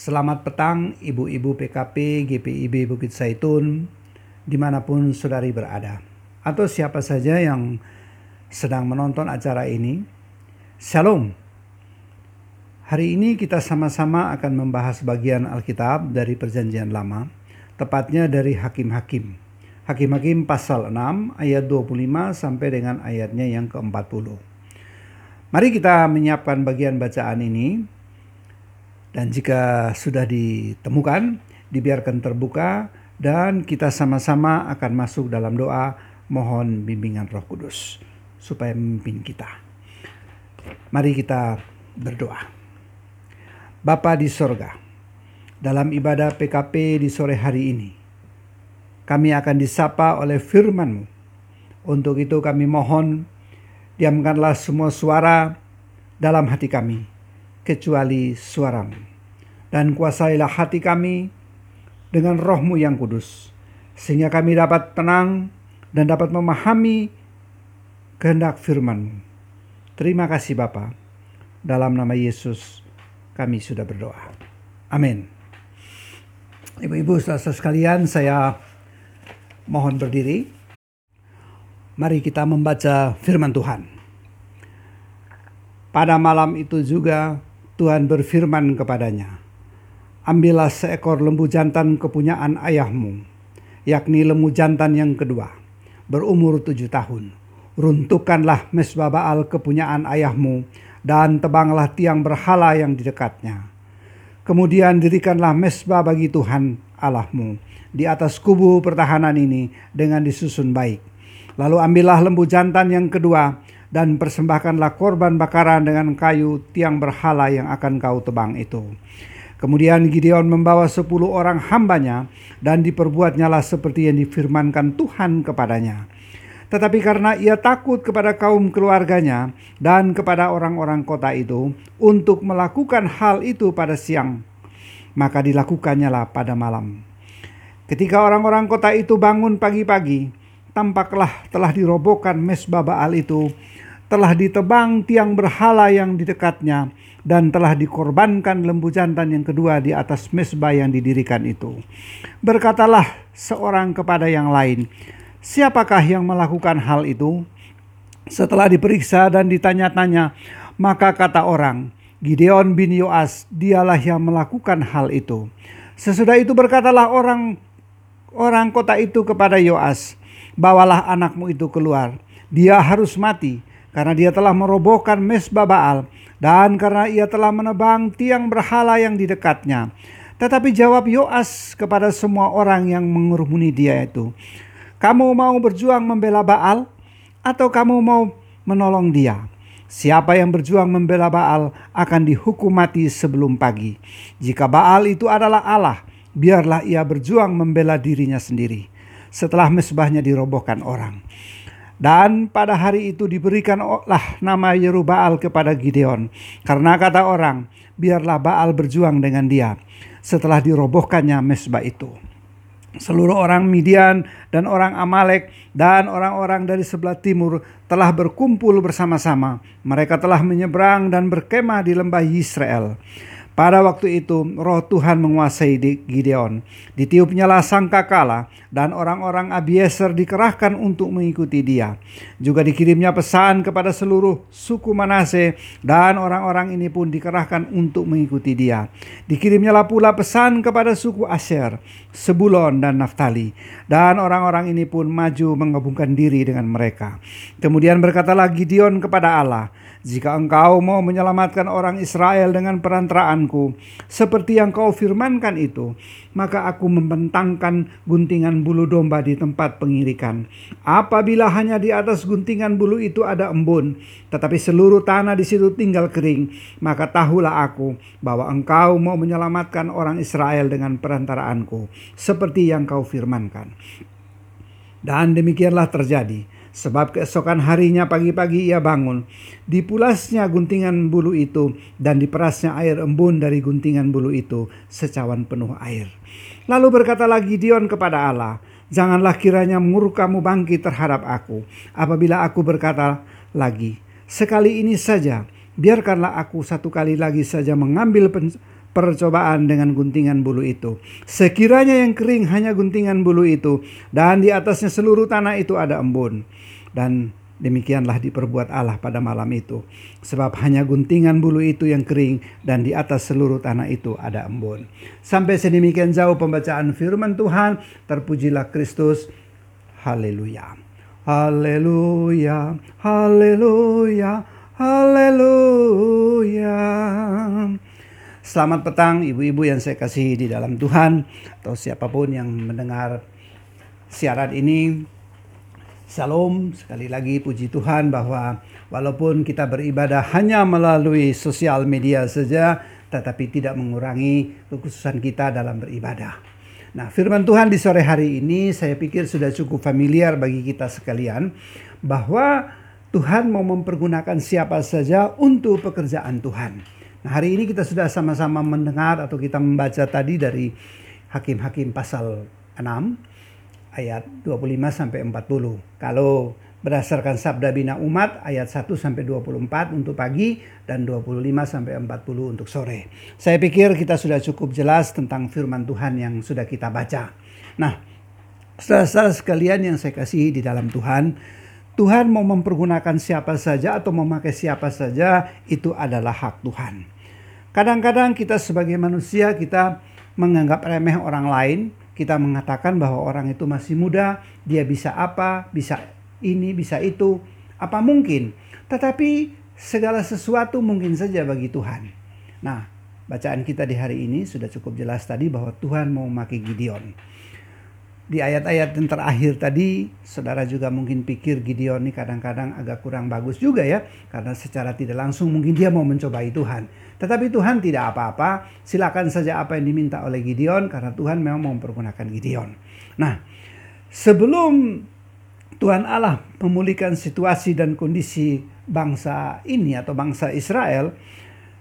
Selamat petang ibu-ibu PKP GPIB Bukit Saitun di mana pun saudari berada atau siapa saja yang sedang menonton acara ini. Shalom. Hari ini kita sama-sama akan membahas bagian Alkitab dari Perjanjian Lama, tepatnya dari Hakim-Hakim. Hakim-Hakim pasal 6 ayat 25 sampai dengan ayatnya yang ke-40. Mari kita menyiapkan bagian bacaan ini dan jika sudah ditemukan, dibiarkan terbuka dan kita sama-sama akan masuk dalam doa mohon bimbingan Roh Kudus supaya memimpin kita. Mari kita berdoa. Bapa di sorga, dalam ibadah PKP di sore hari ini, kami akan disapa oleh firman-Mu. Untuk itu kami mohon, diamkanlah semua suara dalam hati kami, kecuali suaramu. Dan kuasailah hati kami dengan rohmu yang kudus. Sehingga kami dapat tenang dan dapat memahami kehendak firmanmu. Terima kasih Bapa. Dalam nama Yesus kami sudah berdoa. Amin. Ibu-ibu saudara sekalian saya mohon berdiri. Mari kita membaca firman Tuhan. Pada malam itu juga Tuhan berfirman kepadanya, Ambillah seekor lembu jantan kepunyaan ayahmu, yakni lembu jantan yang kedua, berumur tujuh tahun. Runtuhkanlah mesbah Baal kepunyaan ayahmu, dan tebanglah tiang berhala yang di dekatnya. Kemudian dirikanlah mesbah bagi Tuhan Allahmu di atas kubu pertahanan ini dengan disusun baik. Lalu ambillah lembu jantan yang kedua dan persembahkanlah korban bakaran dengan kayu tiang berhala yang akan kau tebang itu. Kemudian Gideon membawa sepuluh orang hambanya dan diperbuatnyalah seperti yang difirmankan Tuhan kepadanya. Tetapi karena ia takut kepada kaum keluarganya dan kepada orang-orang kota itu untuk melakukan hal itu pada siang, maka dilakukannya lah pada malam. Ketika orang-orang kota itu bangun pagi-pagi, tampaklah telah dirobohkan mesbah Baal itu telah ditebang tiang berhala yang di dekatnya dan telah dikorbankan lembu jantan yang kedua di atas mesbah yang didirikan itu. Berkatalah seorang kepada yang lain, "Siapakah yang melakukan hal itu?" Setelah diperiksa dan ditanya-tanya, maka kata orang, "Gideon bin Yoas, dialah yang melakukan hal itu." Sesudah itu berkatalah orang orang kota itu kepada Yoas, "Bawalah anakmu itu keluar. Dia harus mati." Karena dia telah merobohkan mesbah Baal dan karena ia telah menebang tiang berhala yang di dekatnya. Tetapi jawab Yoas kepada semua orang yang mengurumuni dia itu, "Kamu mau berjuang membela Baal atau kamu mau menolong dia?" Siapa yang berjuang membela Baal akan dihukum mati sebelum pagi. Jika Baal itu adalah Allah, biarlah ia berjuang membela dirinya sendiri. Setelah mesbahnya dirobohkan orang. Dan pada hari itu diberikanlah nama Yerubaal kepada Gideon. Karena kata orang, biarlah Baal berjuang dengan dia. Setelah dirobohkannya mesbah itu. Seluruh orang Midian dan orang Amalek dan orang-orang dari sebelah timur telah berkumpul bersama-sama. Mereka telah menyeberang dan berkemah di lembah Yisrael. Pada waktu itu roh Tuhan menguasai Gideon. Ditiupnyalah sangkakala dan orang-orang Abieser dikerahkan untuk mengikuti dia. Juga dikirimnya pesan kepada seluruh suku Manase dan orang-orang ini pun dikerahkan untuk mengikuti dia. Dikirimnyalah pula pesan kepada suku Asher, Sebulon dan Naftali. Dan orang-orang ini pun maju menggabungkan diri dengan mereka. Kemudian berkatalah Gideon kepada Allah, jika engkau mau menyelamatkan orang Israel dengan perantaraan seperti yang kau firmankan itu, maka aku membentangkan guntingan bulu domba di tempat pengirikan. Apabila hanya di atas guntingan bulu itu ada embun, tetapi seluruh tanah di situ tinggal kering, maka tahulah aku bahwa engkau mau menyelamatkan orang Israel dengan perantaraanku, seperti yang kau firmankan. Dan demikianlah terjadi Sebab keesokan harinya pagi-pagi ia bangun. Dipulasnya guntingan bulu itu dan diperasnya air embun dari guntingan bulu itu secawan penuh air. Lalu berkata lagi Dion kepada Allah, Janganlah kiranya murkamu bangkit terhadap aku. Apabila aku berkata lagi, sekali ini saja, biarkanlah aku satu kali lagi saja mengambil percobaan dengan guntingan bulu itu. Sekiranya yang kering hanya guntingan bulu itu, dan di atasnya seluruh tanah itu ada embun. Dan demikianlah diperbuat Allah pada malam itu. Sebab hanya guntingan bulu itu yang kering, dan di atas seluruh tanah itu ada embun. Sampai sedemikian jauh pembacaan firman Tuhan, terpujilah Kristus. Haleluya. Haleluya. Haleluya. Haleluya. Selamat petang ibu-ibu yang saya kasihi di dalam Tuhan atau siapa pun yang mendengar siaran ini. Salam sekali lagi puji Tuhan bahwa walaupun kita beribadah hanya melalui sosial media saja tetapi tidak mengurangi kekhususan kita dalam beribadah. Nah, firman Tuhan di sore hari ini saya pikir sudah cukup familiar bagi kita sekalian bahwa Tuhan mau mempergunakan siapa saja untuk pekerjaan Tuhan. Nah, hari ini kita sudah sama-sama mendengar atau kita membaca tadi dari Hakim-Hakim pasal 6 ayat 25 sampai 40. Kalau berdasarkan sabda bina umat ayat 1 sampai 24 untuk pagi dan 25 sampai 40 untuk sore. Saya pikir kita sudah cukup jelas tentang firman Tuhan yang sudah kita baca. Nah, saudara-saudara sekalian yang saya kasih di dalam Tuhan, Tuhan mau mempergunakan siapa saja atau memakai siapa saja itu adalah hak Tuhan. Kadang-kadang kita sebagai manusia kita menganggap remeh orang lain, kita mengatakan bahwa orang itu masih muda, dia bisa apa, bisa ini, bisa itu, apa mungkin. Tetapi segala sesuatu mungkin saja bagi Tuhan. Nah, bacaan kita di hari ini sudah cukup jelas tadi bahwa Tuhan mau memakai Gideon di ayat-ayat yang terakhir tadi, saudara juga mungkin pikir Gideon ini kadang-kadang agak kurang bagus juga ya. Karena secara tidak langsung mungkin dia mau mencobai Tuhan. Tetapi Tuhan tidak apa-apa. Silakan saja apa yang diminta oleh Gideon karena Tuhan memang mau mempergunakan Gideon. Nah, sebelum Tuhan Allah memulihkan situasi dan kondisi bangsa ini atau bangsa Israel,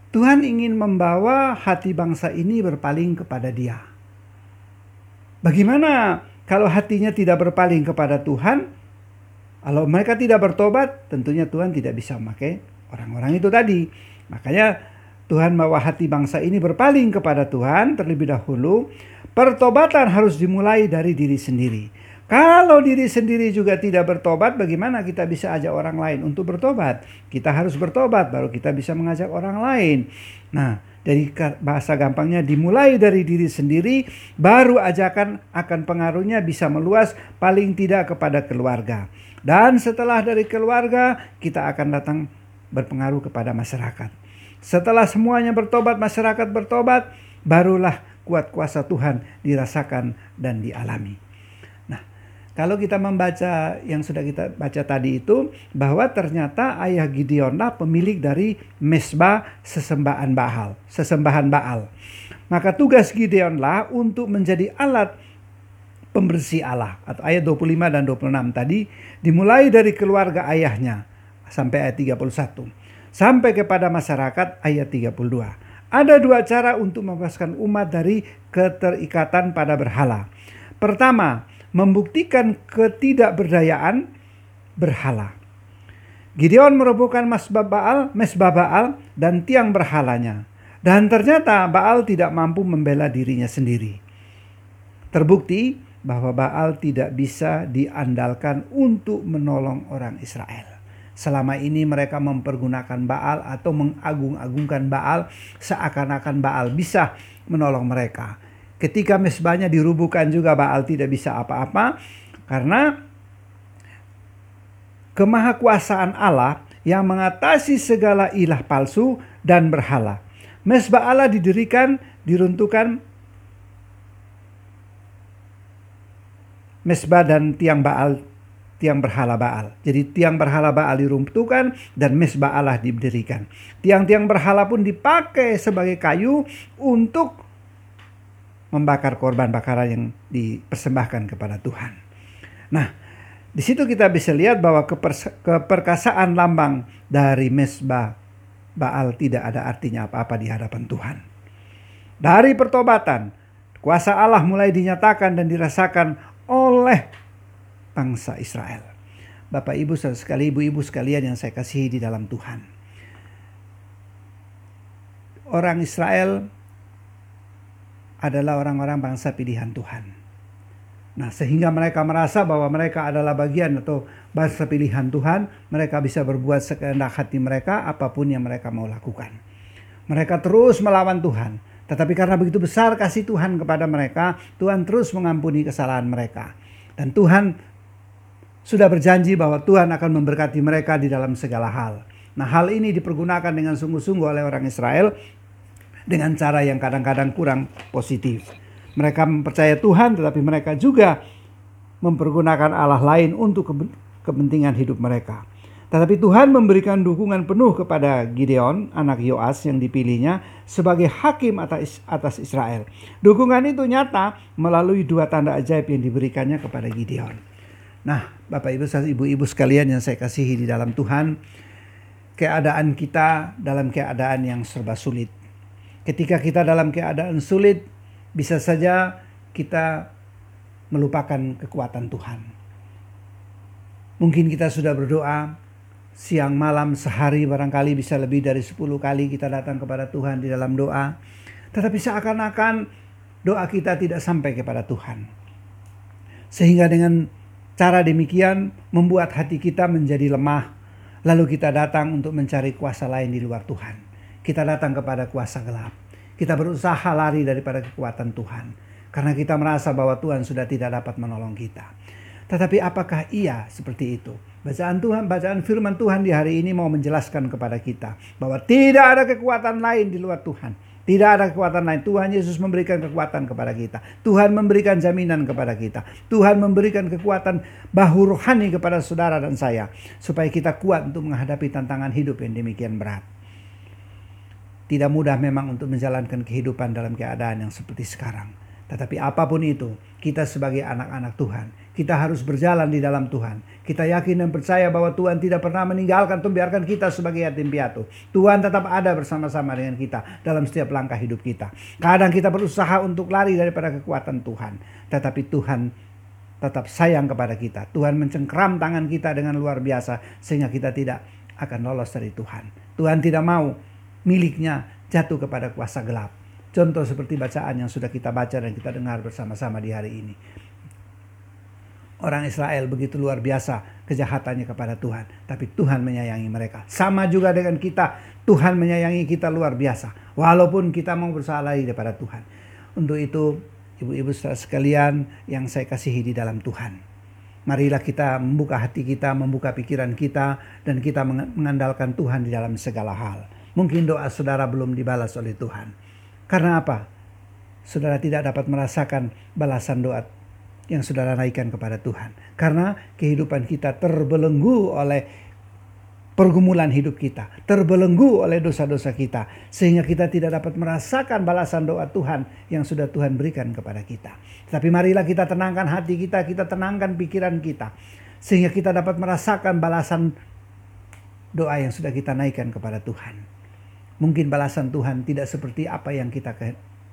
Tuhan ingin membawa hati bangsa ini berpaling kepada Dia. Bagaimana kalau hatinya tidak berpaling kepada Tuhan, kalau mereka tidak bertobat, tentunya Tuhan tidak bisa memakai orang-orang itu tadi. Makanya Tuhan bawa hati bangsa ini berpaling kepada Tuhan terlebih dahulu. Pertobatan harus dimulai dari diri sendiri. Kalau diri sendiri juga tidak bertobat, bagaimana kita bisa ajak orang lain untuk bertobat? Kita harus bertobat, baru kita bisa mengajak orang lain. Nah, dari bahasa gampangnya dimulai dari diri sendiri baru ajakan akan pengaruhnya bisa meluas paling tidak kepada keluarga. Dan setelah dari keluarga kita akan datang berpengaruh kepada masyarakat. Setelah semuanya bertobat masyarakat bertobat barulah kuat kuasa Tuhan dirasakan dan dialami kalau kita membaca yang sudah kita baca tadi itu bahwa ternyata ayah Gideonlah pemilik dari mesbah sesembahan Baal, sesembahan Baal. Maka tugas Gideonlah untuk menjadi alat pembersih Allah atau ayat 25 dan 26 tadi dimulai dari keluarga ayahnya sampai ayat 31 sampai kepada masyarakat ayat 32. Ada dua cara untuk membebaskan umat dari keterikatan pada berhala. Pertama, membuktikan ketidakberdayaan berhala. Gideon merobohkan mesbah Baal, mesbah Baal dan tiang berhalanya. Dan ternyata Baal tidak mampu membela dirinya sendiri. Terbukti bahwa Baal tidak bisa diandalkan untuk menolong orang Israel. Selama ini mereka mempergunakan Baal atau mengagung-agungkan Baal seakan-akan Baal bisa menolong mereka. Ketika mesbahnya dirubuhkan juga Baal tidak bisa apa-apa karena kemahakuasaan Allah yang mengatasi segala ilah palsu dan berhala. Mesbah Allah didirikan, diruntuhkan mesbah dan tiang Baal, tiang berhala Baal. Jadi tiang berhala Baal diruntuhkan dan mesbah Allah didirikan. Tiang-tiang berhala pun dipakai sebagai kayu untuk membakar korban bakaran yang dipersembahkan kepada Tuhan. Nah, di situ kita bisa lihat bahwa keperkasaan lambang dari mesbah Baal tidak ada artinya apa-apa di hadapan Tuhan. Dari pertobatan, kuasa Allah mulai dinyatakan dan dirasakan oleh bangsa Israel. Bapak Ibu sekali, ibu-ibu sekalian yang saya kasihi di dalam Tuhan. Orang Israel adalah orang-orang bangsa pilihan Tuhan. Nah, sehingga mereka merasa bahwa mereka adalah bagian atau bangsa pilihan Tuhan, mereka bisa berbuat sekehendak hati mereka apa pun yang mereka mau lakukan. Mereka terus melawan Tuhan, tetapi karena begitu besar kasih Tuhan kepada mereka, Tuhan terus mengampuni kesalahan mereka. Dan Tuhan sudah berjanji bahwa Tuhan akan memberkati mereka di dalam segala hal. Nah, hal ini dipergunakan dengan sungguh-sungguh oleh orang Israel dengan cara yang kadang-kadang kurang positif. Mereka mempercaya Tuhan, tetapi mereka juga mempergunakan Allah lain untuk kepentingan hidup mereka. Tetapi Tuhan memberikan dukungan penuh kepada Gideon, anak Yoas yang dipilihnya sebagai hakim atas, Israel. Dukungan itu nyata melalui dua tanda ajaib yang diberikannya kepada Gideon. Nah, Bapak Ibu, Ibu-ibu sekalian yang saya kasihi di dalam Tuhan, keadaan kita dalam keadaan yang serba sulit. Ketika kita dalam keadaan sulit, bisa saja kita melupakan kekuatan Tuhan. Mungkin kita sudah berdoa, siang malam sehari barangkali bisa lebih dari 10 kali kita datang kepada Tuhan di dalam doa. Tetapi seakan-akan doa kita tidak sampai kepada Tuhan. Sehingga dengan cara demikian membuat hati kita menjadi lemah. Lalu kita datang untuk mencari kuasa lain di luar Tuhan. Kita datang kepada kuasa gelap. Kita berusaha lari daripada kekuatan Tuhan. Karena kita merasa bahwa Tuhan sudah tidak dapat menolong kita. Tetapi apakah ia seperti itu? Bacaan Tuhan, bacaan firman Tuhan di hari ini mau menjelaskan kepada kita bahwa tidak ada kekuatan lain di luar Tuhan. Tidak ada kekuatan lain. Tuhan Yesus memberikan kekuatan kepada kita. Tuhan memberikan jaminan kepada kita. Tuhan memberikan kekuatan bahu rohani kepada saudara dan saya. Supaya kita kuat untuk menghadapi tantangan hidup yang demikian berat. Tidak mudah memang untuk menjalankan kehidupan dalam keadaan yang seperti sekarang. Tetapi apa pun itu, kita sebagai anak-anak Tuhan, kita harus berjalan di dalam Tuhan. Kita yakin dan percaya bahwa Tuhan tidak pernah meninggalkan atau biarkan kita sebagai yatim piatu. Tuhan tetap ada bersama-sama dengan kita dalam setiap langkah hidup kita. Kadang kita berusaha untuk lari daripada kekuatan Tuhan. Tetapi Tuhan tetap sayang kepada kita. Tuhan mencengkram tangan kita dengan luar biasa sehingga kita tidak akan lolos dari Tuhan. Tuhan tidak mau miliknya jatuh kepada kuasa gelap. Contoh seperti bacaan yang sudah kita baca dan kita dengar bersama-sama di hari ini. Orang Israel begitu luar biasa kejahatannya kepada Tuhan. Tapi Tuhan menyayangi mereka. Sama juga dengan kita. Tuhan menyayangi kita luar biasa. Walaupun kita mau berusaha lari daripada Tuhan. Untuk itu ibu-ibu sekalian yang saya kasihi di dalam Tuhan. Marilah kita membuka hati kita, membuka pikiran kita. Dan kita mengandalkan Tuhan di dalam segala hal. Mungkin doa saudara belum dibalas oleh Tuhan karena apa? Saudara tidak dapat merasakan balasan doa yang saudara naikkan kepada Tuhan. Karena kehidupan kita terbelenggu oleh pergumulan hidup kita, terbelenggu oleh dosa-dosa kita, sehingga kita tidak dapat merasakan balasan doa Tuhan yang sudah Tuhan berikan kepada kita. Tapi marilah kita tenangkan hati kita, kita tenangkan pikiran kita, sehingga kita dapat merasakan balasan doa yang sudah kita naikkan kepada Tuhan. Mungkin balasan Tuhan tidak seperti apa yang kita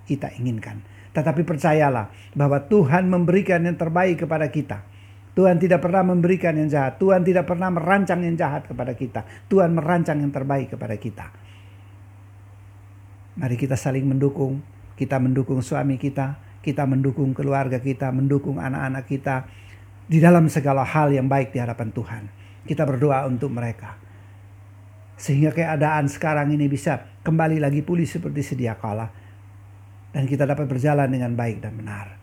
kita inginkan. Tetapi percayalah bahwa Tuhan memberikan yang terbaik kepada kita. Tuhan tidak pernah memberikan yang jahat. Tuhan tidak pernah merancang yang jahat kepada kita. Tuhan merancang yang terbaik kepada kita. Mari kita saling mendukung. Kita mendukung suami kita, kita mendukung keluarga kita, mendukung anak-anak kita di dalam segala hal yang baik di hadapan Tuhan. Kita berdoa untuk mereka. Sehingga keadaan sekarang ini bisa kembali lagi pulih seperti sedia kala. Dan kita dapat berjalan dengan baik dan benar.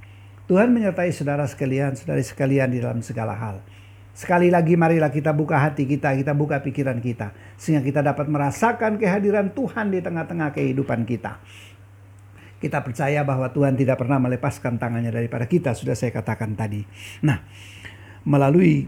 Tuhan menyertai saudara sekalian, saudari sekalian di dalam segala hal. Sekali lagi marilah kita buka hati kita, kita buka pikiran kita. Sehingga kita dapat merasakan kehadiran Tuhan di tengah-tengah kehidupan kita. Kita percaya bahwa Tuhan tidak pernah melepaskan tangannya daripada kita, sudah saya katakan tadi. Nah, melalui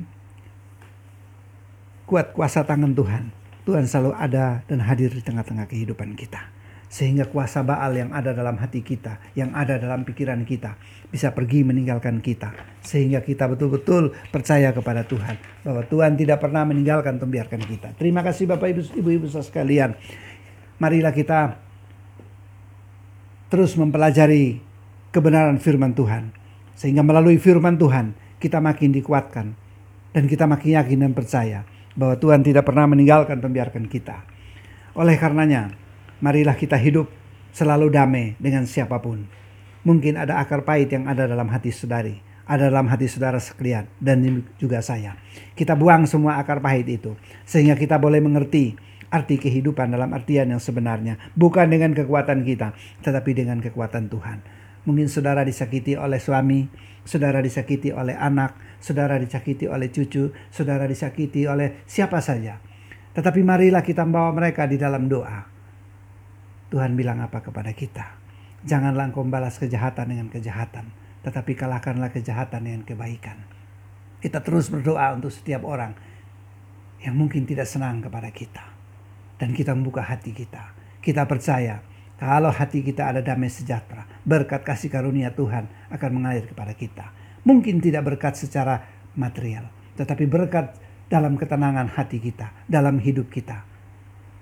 kuat kuasa tangan Tuhan, Tuhan selalu ada dan hadir di tengah-tengah kehidupan kita. Sehingga kuasa Baal yang ada dalam hati kita, yang ada dalam pikiran kita, bisa pergi meninggalkan kita. Sehingga kita betul-betul percaya kepada Tuhan. Bahwa Tuhan tidak pernah meninggalkan atau membiarkan kita. Terima kasih Bapak Ibu, Ibu-Ibu sekalian. Marilah kita terus mempelajari kebenaran firman Tuhan. Sehingga melalui firman Tuhan kita makin dikuatkan. Dan kita makin yakin dan percaya bahwa Tuhan tidak pernah meninggalkan membiarkan kita. Oleh karenanya, marilah kita hidup selalu damai dengan siapa pun. Mungkin ada akar pahit yang ada dalam hati saudari, ada dalam hati saudara sekalian, dan juga saya. Kita buang semua akar pahit itu, sehingga kita boleh mengerti arti kehidupan dalam artian yang sebenarnya. Bukan dengan kekuatan kita, tetapi dengan kekuatan Tuhan. Mungkin saudara disakiti oleh suami, saudara disakiti oleh anak, saudara disakiti oleh cucu, saudara disakiti oleh siapa saja. Tetapi marilah kita membawa mereka di dalam doa. Tuhan bilang apa kepada kita? Janganlah engkau membalas kejahatan dengan kejahatan, tetapi kalahkanlah kejahatan dengan kebaikan. Kita terus berdoa untuk setiap orang yang mungkin tidak senang kepada kita. Dan kita membuka hati kita. Kita percaya kalau hati kita ada damai sejahtera, berkat kasih karunia Tuhan akan mengalir kepada kita. Mungkin tidak berkat secara material, tetapi berkat dalam ketenangan hati kita, dalam hidup kita.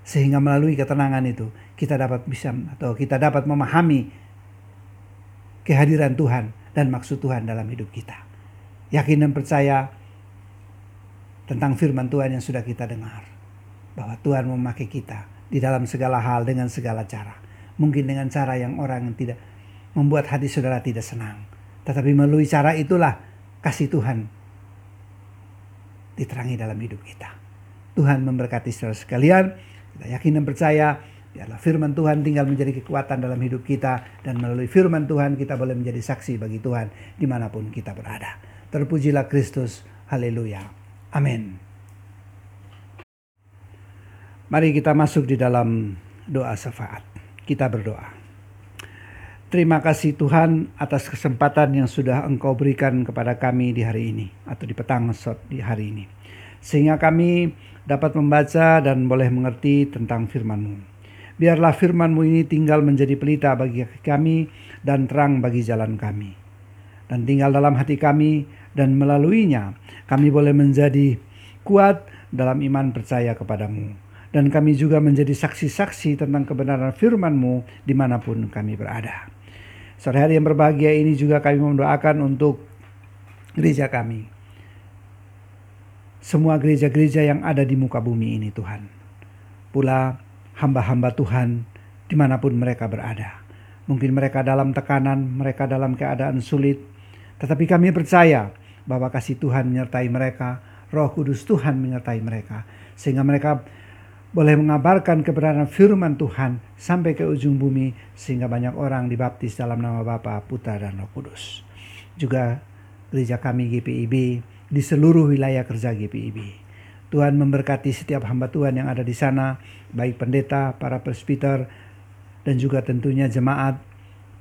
Sehingga melalui ketenangan itu kita dapat bisa atau kita dapat memahami kehadiran Tuhan dan maksud Tuhan dalam hidup kita. Yakin dan percaya tentang firman Tuhan yang sudah kita dengar. Bahwa Tuhan memakai kita di dalam segala hal dengan segala cara. Mungkin dengan cara yang orang tidak membuat hati saudara tidak senang. Tetapi melalui cara itulah kasih Tuhan diterangi dalam hidup kita. Tuhan memberkati saudara sekalian. Kita yakin dan percaya biarlah firman Tuhan tinggal menjadi kekuatan dalam hidup kita dan melalui firman Tuhan kita boleh menjadi saksi bagi Tuhan di mana pun kita berada. Terpujilah Kristus. Haleluya. Amin. Mari kita masuk di dalam doa syafaat. Kita berdoa. Terima kasih Tuhan atas kesempatan yang sudah Engkau berikan kepada kami di hari ini atau di petang di hari ini. Sehingga kami dapat membaca dan boleh mengerti tentang firman-Mu. Biarlah firman-Mu ini tinggal menjadi pelita bagi kami dan terang bagi jalan kami. Dan tinggal dalam hati kami dan melaluinya kami boleh menjadi kuat dalam iman percaya kepadamu. Dan kami juga menjadi saksi-saksi tentang kebenaran firman-Mu di mana pun kami berada. Sore hari yang berbahagia ini juga kami mendoakan untuk gereja kami semua gereja-gereja yang ada di muka bumi ini Tuhan. Pula hamba-hamba Tuhan di mana pun mereka berada. Mungkin mereka dalam tekanan, mereka dalam keadaan sulit. Tetapi kami percaya bahwa kasih Tuhan menyertai mereka, roh kudus Tuhan menyertai mereka. Sehingga mereka boleh mengabarkan kebenaran firman Tuhan sampai ke ujung bumi sehingga banyak orang dibaptis dalam nama Bapa, Putra dan Roh Kudus. Juga gereja kami GPIB di seluruh wilayah kerja GPIB. Tuhan memberkati setiap hamba Tuhan yang ada di sana, baik pendeta, para presbiter, dan juga tentunya jemaat,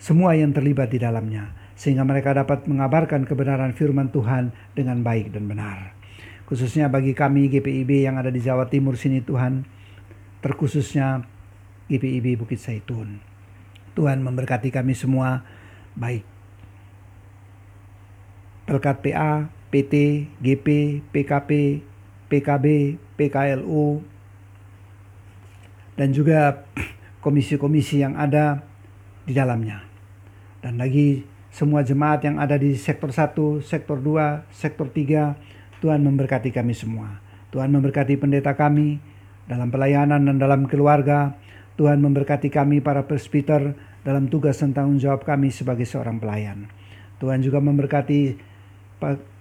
semua yang terlibat di dalamnya, sehingga mereka dapat mengabarkan kebenaran firman Tuhan dengan baik dan benar. Khususnya bagi kami GPIB yang ada di Jawa Timur sini Tuhan, terkhususnya GPIB Bukit Saitun. Tuhan memberkati kami semua, baik Pelkat PA, PT, GP, PKP, PKB, PKLU, dan juga komisi-komisi yang ada di dalamnya. Dan lagi semua jemaat yang ada di sektor 1, sektor 2, sektor 3, Tuhan memberkati kami semua. Tuhan memberkati pendeta kami dalam pelayanan dan dalam keluarga. Tuhan memberkati kami para presbiter dalam tugas dan tanggung jawab kami sebagai seorang pelayan. Tuhan juga memberkati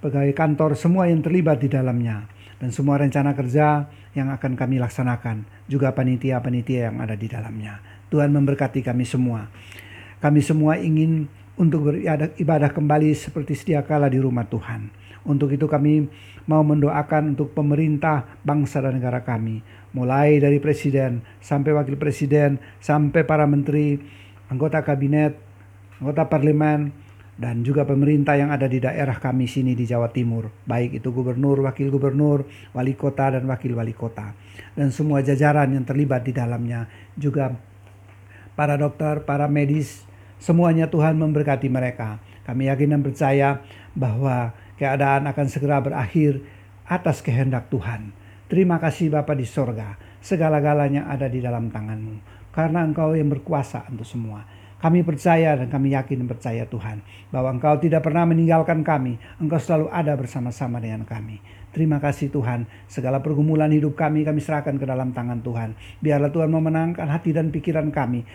pegawai kantor, semua yang terlibat di dalamnya. Dan semua rencana kerja yang akan kami laksanakan. Juga panitia-panitia yang ada di dalamnya. Tuhan memberkati kami semua. Kami semua ingin untuk beribadah kembali seperti sedia kala di rumah Tuhan. Untuk itu kami mau mendoakan untuk pemerintah, bangsa dan negara kami. Mulai dari presiden sampai wakil presiden, sampai para menteri, anggota kabinet, anggota parlemen, dan juga pemerintah yang ada di daerah kami sini di Jawa Timur, baik itu gubernur, wakil gubernur, wali kota dan wakil wali kota dan semua jajaran yang terlibat di dalamnya juga para dokter, para medis, semuanya Tuhan memberkati mereka. Kami yakin dan percaya bahwa keadaan akan segera berakhir atas kehendak Tuhan. Terima kasih Bapa di sorga, segala-galanya ada di dalam tanganmu, karena Engkau yang berkuasa untuk semua. Kami percaya dan kami yakin dan percaya Tuhan bahwa Engkau tidak pernah meninggalkan kami. Engkau selalu ada bersama-sama dengan kami. Terima kasih Tuhan. Segala pergumulan hidup kami kami serahkan ke dalam tangan Tuhan. Biarlah Tuhan memenangkan hati dan pikiran kami.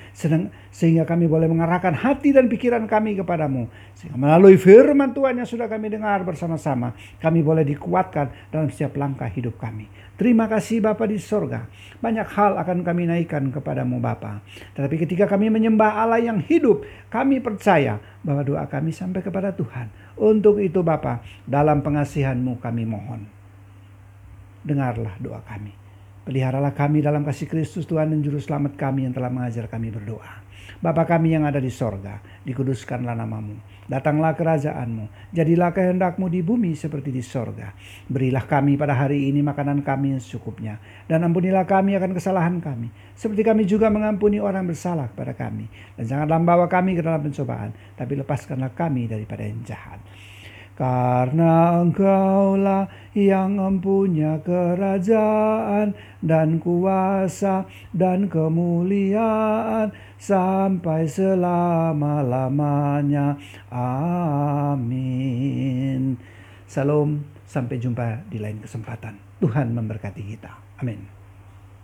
Sehingga kami boleh mengarahkan hati dan pikiran kami kepadamu. Sehingga melalui firman Tuhan yang sudah kami dengar bersama-sama. Kami boleh dikuatkan dalam setiap langkah hidup kami. Terima kasih Bapa di sorga. Banyak hal akan kami naikkan kepadamu Bapa. Tetapi ketika kami menyembah Allah yang hidup. Kami percaya bahwa doa kami sampai kepada Tuhan. Untuk itu Bapa, dalam pengasihanmu kami mohon. Dengarlah doa kami. Peliharalah kami dalam kasih Kristus Tuhan dan Juru Selamat kami yang telah mengajar kami berdoa. Bapa kami yang ada di sorga, dikuduskanlah namamu. Datanglah kerajaanmu, jadilah kehendakmu di bumi seperti di sorga. Berilah kami pada hari ini makanan kami yang secukupnya. Dan ampunilah kami akan kesalahan kami. Seperti kami juga mengampuni orang bersalah kepada kami. Dan janganlah bawa kami ke dalam pencobaan, tapi lepaskanlah kami daripada yang jahat. Karena engkaulah yang mempunyai kerajaan dan kuasa dan kemuliaan sampai selama-lamanya. Amin. Salam, sampai jumpa di lain kesempatan. Tuhan memberkati kita. Amin.